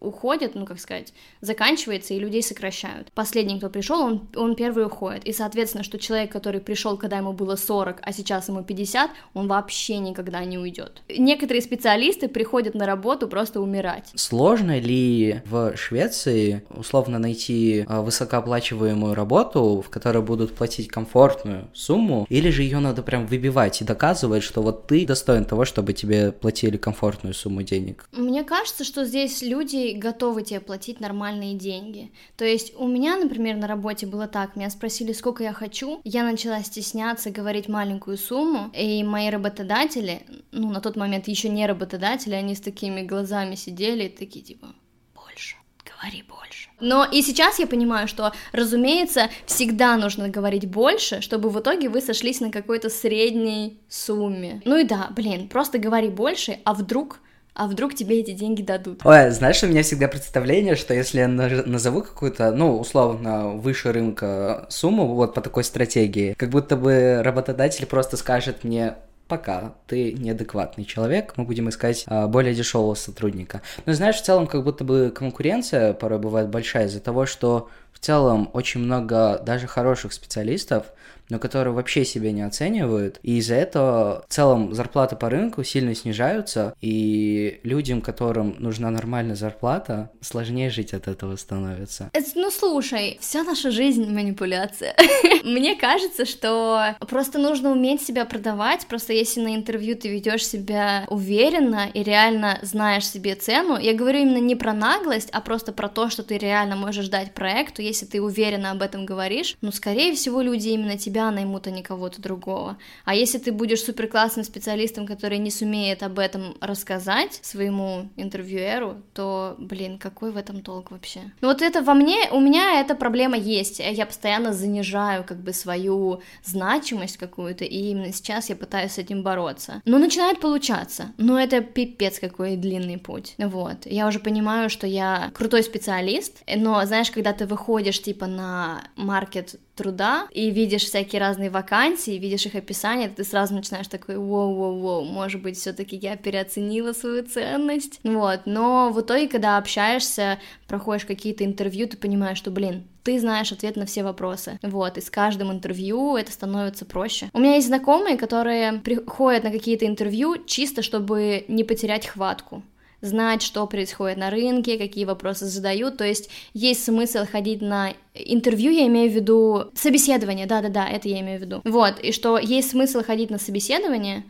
уходит, ну, как сказать, заканчивается, и людей сокращают. Последний, кто пришел, он, он первый уходит. И, соответственно, что человек, который пришел, когда ему было 40, а сейчас ему 50, он вообще никогда не уйдет. Некоторые специалисты приходят на работу просто умирать. Сложно ли в Швеции условно найти а, высокооплачиваемую работу, в которой будут платить комфортную сумму, или же ее надо прям выбивать и доказывать, что вот ты достоин того, чтобы тебе платили комфортную сумму денег? Мне кажется, что здесь люди готовы тебе платить нормальные деньги. То есть у меня, например, на работе было так, меня спросили, сколько я хочу, я начала стесняться говорить маленькую сумму, и мои работодатели, ну, на тот момент еще не работодатели, они с такими глазами сидели, такие, типа, больше, говори больше. Но и сейчас я понимаю, что, разумеется, всегда нужно говорить больше, чтобы в итоге вы сошлись на какой-то средней сумме. Ну и да, блин, просто говори больше, а вдруг а вдруг тебе эти деньги дадут. Ой, знаешь, у меня всегда представление, что если я назову какую-то, ну, условно, выше рынка сумму вот по такой стратегии, как будто бы работодатель просто скажет мне, пока ты неадекватный человек, мы будем искать а, более дешевого сотрудника. Но знаешь, в целом, как будто бы конкуренция порой бывает большая из-за того, что в целом очень много даже хороших специалистов, но которые вообще себя не оценивают, и из-за этого в целом зарплаты по рынку сильно снижаются, и людям, которым нужна нормальная зарплата, сложнее жить от этого становится. Ну слушай, вся наша жизнь манипуляция. Мне кажется, что просто нужно уметь себя продавать, просто если на интервью ты ведешь себя уверенно и реально знаешь себе цену, я говорю именно не про наглость, а просто про то, что ты реально можешь дать проекту. если ты уверенно об этом говоришь, ну, скорее всего, люди именно тебя наймут, а не кого-то другого. А если ты будешь супер классным специалистом, который не сумеет об этом рассказать своему интервьюеру, то, блин, какой в этом толк вообще? Ну, вот это во мне, у меня эта проблема есть. Я постоянно занижаю как бы свою значимость какую-то, и именно сейчас я пытаюсь с этим бороться. Но начинает получаться. Но это пипец какой длинный путь. Вот. Я уже понимаю, что я крутой специалист, но, знаешь, когда ты выходишь, типа, на маркет труда и видишь всякие разные вакансии, видишь их описание, ты сразу начинаешь такой, воу-воу-воу, может быть, все таки я переоценила свою ценность, вот, но в итоге, когда общаешься, проходишь какие-то интервью, ты понимаешь, что, блин, ты знаешь ответ на все вопросы. Вот, и с каждым интервью это становится проще. У меня есть знакомые, которые приходят на какие-то интервью чисто, чтобы не потерять хватку знать, что происходит на рынке, какие вопросы задают, то есть есть смысл ходить на интервью, я имею в виду собеседование, да-да-да, это я имею в виду. Вот, и что есть смысл ходить на собеседование,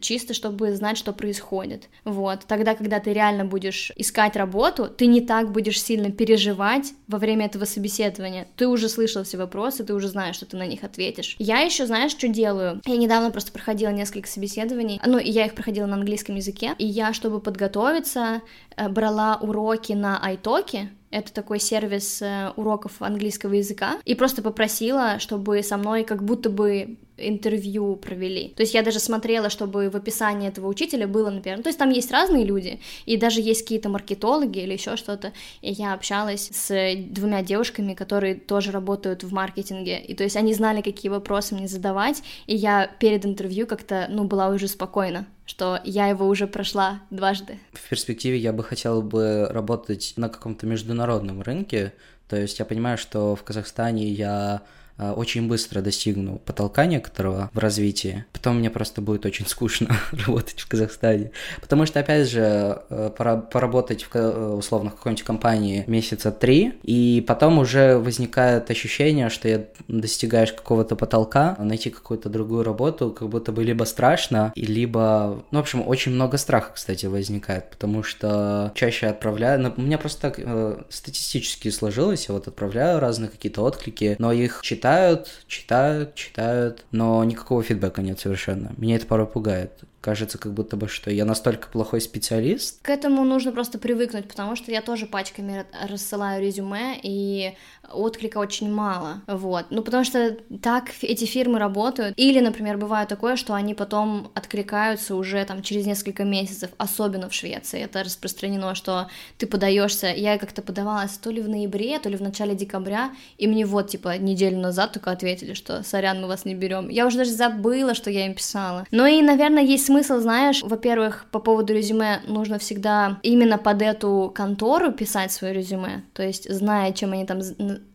чисто чтобы знать, что происходит. Вот. Тогда, когда ты реально будешь искать работу, ты не так будешь сильно переживать во время этого собеседования. Ты уже слышал все вопросы, ты уже знаешь, что ты на них ответишь. Я еще, знаешь, что делаю? Я недавно просто проходила несколько собеседований, ну, и я их проходила на английском языке, и я, чтобы подготовиться, э, брала уроки на iTalki, это такой сервис э, уроков английского языка, и просто попросила, чтобы со мной как будто бы интервью провели. То есть я даже смотрела, чтобы в описании этого учителя было, например, ну, то есть там есть разные люди, и даже есть какие-то маркетологи или еще что-то, и я общалась с двумя девушками, которые тоже работают в маркетинге, и то есть они знали, какие вопросы мне задавать, и я перед интервью как-то, ну, была уже спокойна, что я его уже прошла дважды. В перспективе я бы хотела бы работать на каком-то международном рынке, то есть я понимаю, что в Казахстане я очень быстро достигну потолка некоторого в развитии, потом мне просто будет очень скучно работать в Казахстане. Потому что, опять же, э, пора поработать в, э, условно какой-нибудь компании месяца три, и потом уже возникает ощущение, что я достигаешь какого-то потолка, найти какую-то другую работу как будто бы либо страшно, и либо... Ну, в общем, очень много страха, кстати, возникает, потому что чаще отправляю... Ну, у меня просто так э, статистически сложилось, я вот отправляю разные какие-то отклики, но их читать читают, читают, читают, но никакого фидбэка нет совершенно. Меня это порой пугает кажется, как будто бы, что я настолько плохой специалист. К этому нужно просто привыкнуть, потому что я тоже пачками рассылаю резюме, и отклика очень мало, вот. Ну, потому что так эти фирмы работают. Или, например, бывает такое, что они потом откликаются уже там через несколько месяцев, особенно в Швеции. Это распространено, что ты подаешься. Я как-то подавалась то ли в ноябре, то ли в начале декабря, и мне вот, типа, неделю назад только ответили, что сорян, мы вас не берем. Я уже даже забыла, что я им писала. Ну и, наверное, есть смысл, знаешь, во-первых, по поводу резюме нужно всегда именно под эту контору писать свое резюме, то есть зная, чем они там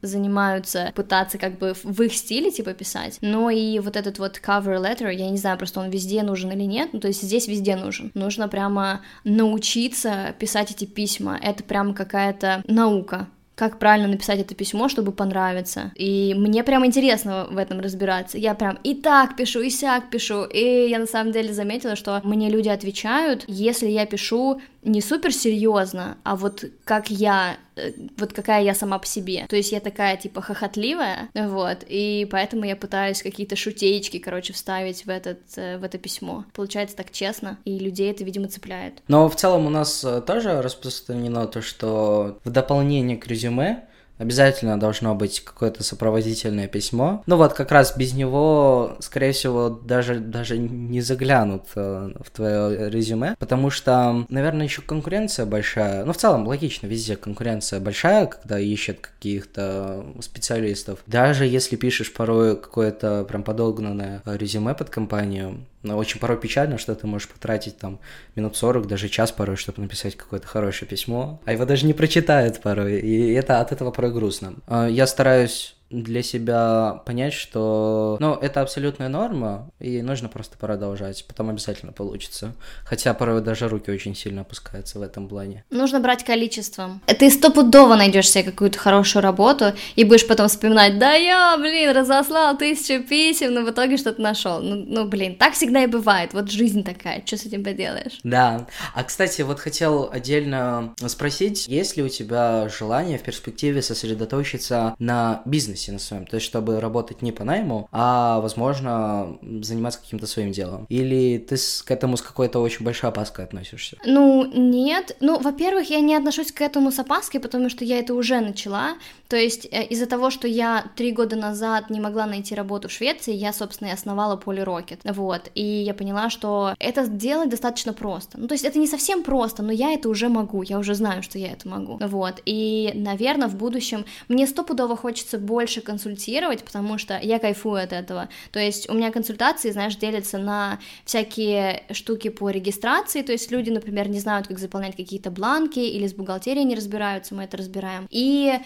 занимаются, пытаться как бы в их стиле типа писать. Но и вот этот вот cover letter, я не знаю, просто он везде нужен или нет, ну то есть здесь везде нужен. Нужно прямо научиться писать эти письма, это прям какая-то наука как правильно написать это письмо, чтобы понравиться. И мне прям интересно в этом разбираться. Я прям и так пишу, и сяк пишу. И я на самом деле заметила, что мне люди отвечают, если я пишу не супер серьезно, а вот как я, э, вот какая я сама по себе. То есть я такая, типа, хохотливая, вот, и поэтому я пытаюсь какие-то шутеечки, короче, вставить в, этот, э, в это письмо. Получается так честно, и людей это, видимо, цепляет. Но в целом у нас э, тоже распространено то, что в дополнение к резюме Обязательно должно быть какое-то сопроводительное письмо. Ну вот как раз без него, скорее всего, даже, даже не заглянут э, в твое резюме, потому что, наверное, еще конкуренция большая. Ну, в целом, логично, везде конкуренция большая, когда ищут каких-то специалистов. Даже если пишешь порой какое-то прям подогнанное резюме под компанию, но очень порой печально, что ты можешь потратить там минут 40, даже час порой, чтобы написать какое-то хорошее письмо, а его даже не прочитают порой, и это от этого порой грустно. А, я стараюсь для себя понять, что, ну, это абсолютная норма, и нужно просто продолжать, потом обязательно получится. Хотя порой даже руки очень сильно опускаются в этом плане. Нужно брать количеством. Ты стопудово найдешь себе какую-то хорошую работу и будешь потом вспоминать, да я, блин, разослал тысячу писем, но в итоге что-то нашел. Ну, ну, блин, так всегда и бывает. Вот жизнь такая, что с этим поделаешь? Да. А, кстати, вот хотел отдельно спросить, есть ли у тебя желание в перспективе сосредоточиться на бизнесе на своем, то есть чтобы работать не по найму, а, возможно, заниматься каким-то своим делом? Или ты к этому с какой-то очень большой опаской относишься? Ну, нет. Ну, во-первых, я не отношусь к этому с опаской, потому что я это уже начала. То есть э, из-за того, что я три года назад не могла найти работу в Швеции, я, собственно, и основала Poly Rocket. Вот. И я поняла, что это сделать достаточно просто. Ну, то есть это не совсем просто, но я это уже могу. Я уже знаю, что я это могу. Вот. И, наверное, в будущем мне стопудово хочется больше консультировать, потому что я кайфую от этого. То есть у меня консультации, знаешь, делятся на всякие штуки по регистрации, то есть люди, например, не знают, как заполнять какие-то бланки или с бухгалтерией не разбираются, мы это разбираем. И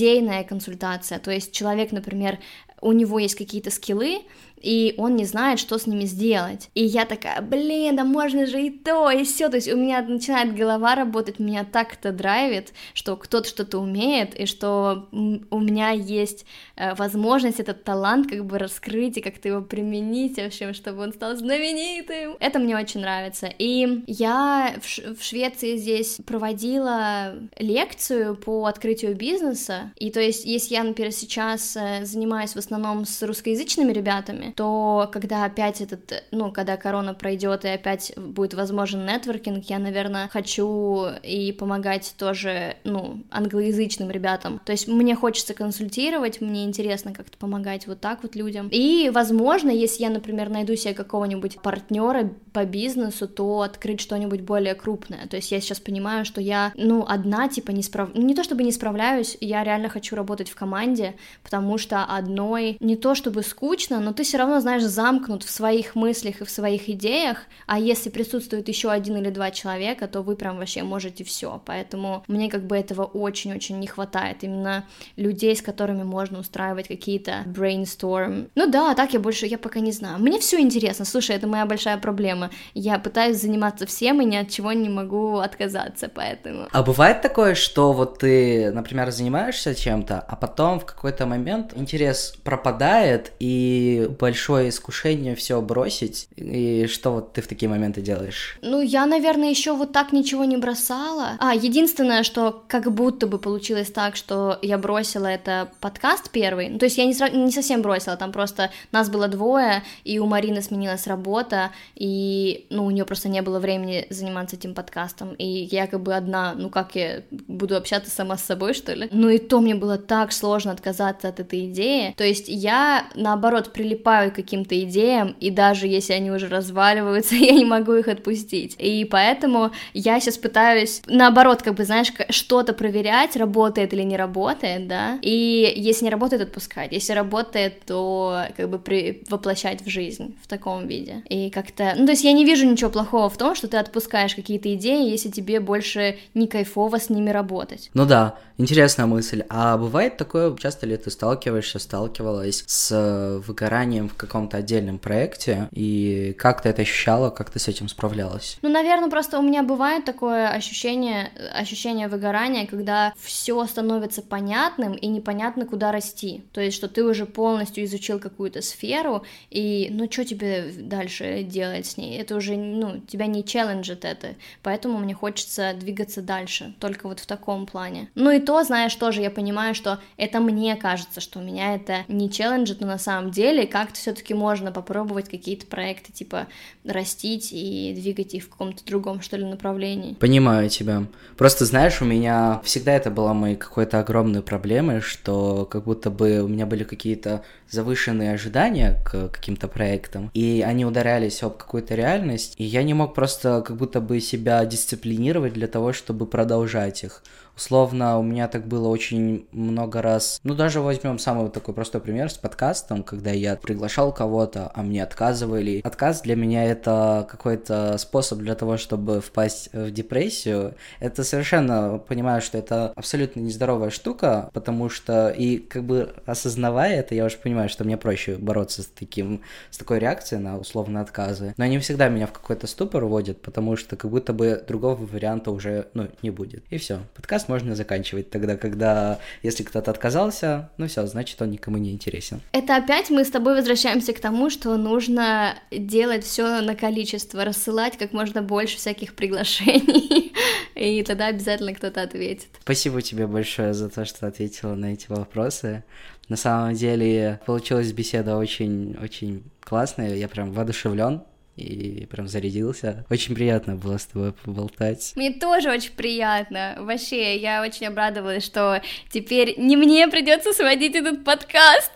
идейная консультация, то есть человек, например, у него есть какие-то скиллы, и он не знает, что с ними сделать. И я такая, блин, да можно же и то, и все. То есть у меня начинает голова работать, меня так это драйвит, что кто-то что-то умеет, и что у меня есть э, возможность этот талант как бы раскрыть и как-то его применить, в общем, чтобы он стал знаменитым. Это мне очень нравится. И я в, Швеции здесь проводила лекцию по открытию бизнеса, и то есть если я, например, сейчас э, занимаюсь в основном с русскоязычными ребятами, то когда опять этот, ну, когда корона пройдет и опять будет возможен нетворкинг, я, наверное, хочу и помогать тоже, ну, англоязычным ребятам. То есть мне хочется консультировать, мне интересно как-то помогать вот так вот людям. И, возможно, если я, например, найду себе какого-нибудь партнера по бизнесу, то открыть что-нибудь более крупное. То есть я сейчас понимаю, что я, ну, одна, типа, не справ... Не то чтобы не справляюсь, я реально хочу работать в команде, потому что одной не то чтобы скучно, но ты все равно, знаешь, замкнут в своих мыслях и в своих идеях, а если присутствует еще один или два человека, то вы прям вообще можете все, поэтому мне как бы этого очень-очень не хватает, именно людей, с которыми можно устраивать какие-то brainstorm. Ну да, так я больше, я пока не знаю. Мне все интересно, слушай, это моя большая проблема. Я пытаюсь заниматься всем и ни от чего не могу отказаться, поэтому. А бывает такое, что вот ты, например, занимаешься чем-то, а потом в какой-то момент интерес пропадает и большое искушение все бросить. И что вот ты в такие моменты делаешь? Ну, я, наверное, еще вот так ничего не бросала. А, единственное, что как будто бы получилось так, что я бросила это подкаст первый. Ну, то есть я не, не совсем бросила, там просто нас было двое, и у Марины сменилась работа, и, ну, у нее просто не было времени заниматься этим подкастом, и я как бы одна, ну, как я буду общаться сама с собой, что ли? Ну, и то мне было так сложно отказаться от этой идеи. То есть я, наоборот, прилипаю прилипаю к каким-то идеям, и даже если они уже разваливаются, я не могу их отпустить. И поэтому я сейчас пытаюсь, наоборот, как бы, знаешь, что-то проверять, работает или не работает, да, и если не работает, отпускать, если работает, то как бы при... воплощать в жизнь в таком виде. И как-то, ну, то есть я не вижу ничего плохого в том, что ты отпускаешь какие-то идеи, если тебе больше не кайфово с ними работать. Ну да, интересная мысль. А бывает такое, часто ли ты сталкиваешься, сталкивалась с выгоранием в каком-то отдельном проекте, и как ты это ощущала, как ты с этим справлялась? Ну, наверное, просто у меня бывает такое ощущение, ощущение выгорания, когда все становится понятным и непонятно, куда расти. То есть, что ты уже полностью изучил какую-то сферу, и ну, что тебе дальше делать с ней? Это уже, ну, тебя не челленджит это, поэтому мне хочется двигаться дальше, только вот в таком плане. Ну и то, знаешь, тоже я понимаю, что это мне кажется, что меня это не челленджит, но на самом деле как-то все-таки можно попробовать какие-то проекты, типа, растить и двигать их в каком-то другом, что ли, направлении. Понимаю тебя. Просто, знаешь, у меня всегда это была моей какой-то огромной проблемой, что как будто бы у меня были какие-то завышенные ожидания к каким-то проектам, и они ударялись об какую-то реальность, и я не мог просто как будто бы себя дисциплинировать для того, чтобы продолжать их Условно, у меня так было очень много раз. Ну, даже возьмем самый такой простой пример с подкастом, когда я приглашал кого-то, а мне отказывали. Отказ для меня это какой-то способ для того, чтобы впасть в депрессию. Это совершенно понимаю, что это абсолютно нездоровая штука, потому что и как бы осознавая это, я уже понимаю, что мне проще бороться с таким, с такой реакцией на условно отказы. Но они всегда меня в какой-то ступор вводят, потому что как будто бы другого варианта уже, ну, не будет. И все. Подкаст можно заканчивать тогда, когда, если кто-то отказался, ну все, значит, он никому не интересен. Это опять мы с тобой возвращаемся к тому, что нужно делать все на количество, рассылать как можно больше всяких приглашений, и тогда обязательно кто-то ответит. Спасибо тебе большое за то, что ответила на эти вопросы. На самом деле получилась беседа очень-очень классная, я прям воодушевлен и прям зарядился. Очень приятно было с тобой поболтать. Мне тоже очень приятно. Вообще, я очень обрадовалась, что теперь не мне придется сводить этот подкаст,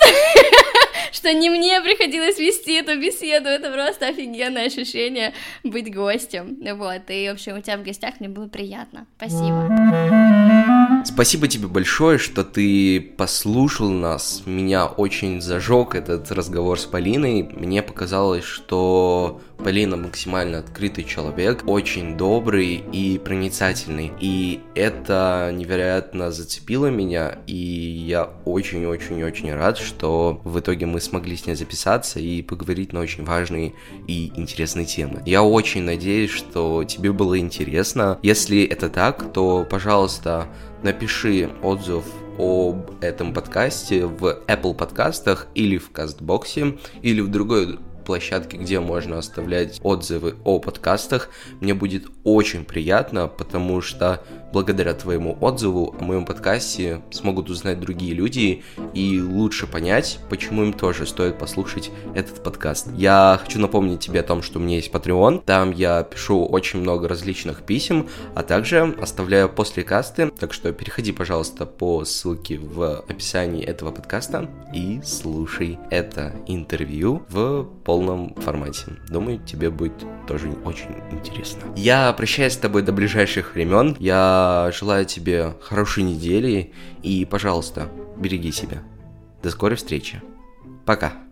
что не мне приходилось вести эту беседу. Это просто офигенное ощущение быть гостем. Вот, и, в общем, у тебя в гостях мне было приятно. Спасибо. Спасибо тебе большое, что ты послушал нас. Меня очень зажег этот разговор с Полиной. Мне показалось, что Полина максимально открытый человек, очень добрый и проницательный. И это невероятно зацепило меня, и я очень-очень-очень рад, что в итоге мы смогли с ней записаться и поговорить на очень важные и интересные темы. Я очень надеюсь, что тебе было интересно. Если это так, то, пожалуйста, напиши отзыв об этом подкасте в Apple подкастах или в Кастбоксе или в другой площадки, где можно оставлять отзывы о подкастах. Мне будет очень приятно, потому что благодаря твоему отзыву о моем подкасте смогут узнать другие люди и лучше понять, почему им тоже стоит послушать этот подкаст. Я хочу напомнить тебе о том, что у меня есть Patreon, там я пишу очень много различных писем, а также оставляю после касты, так что переходи, пожалуйста, по ссылке в описании этого подкаста и слушай это интервью в полном формате. Думаю, тебе будет тоже очень интересно. Я прощаюсь с тобой до ближайших времен. Я желаю тебе хорошей недели и, пожалуйста, береги себя. До скорой встречи. Пока.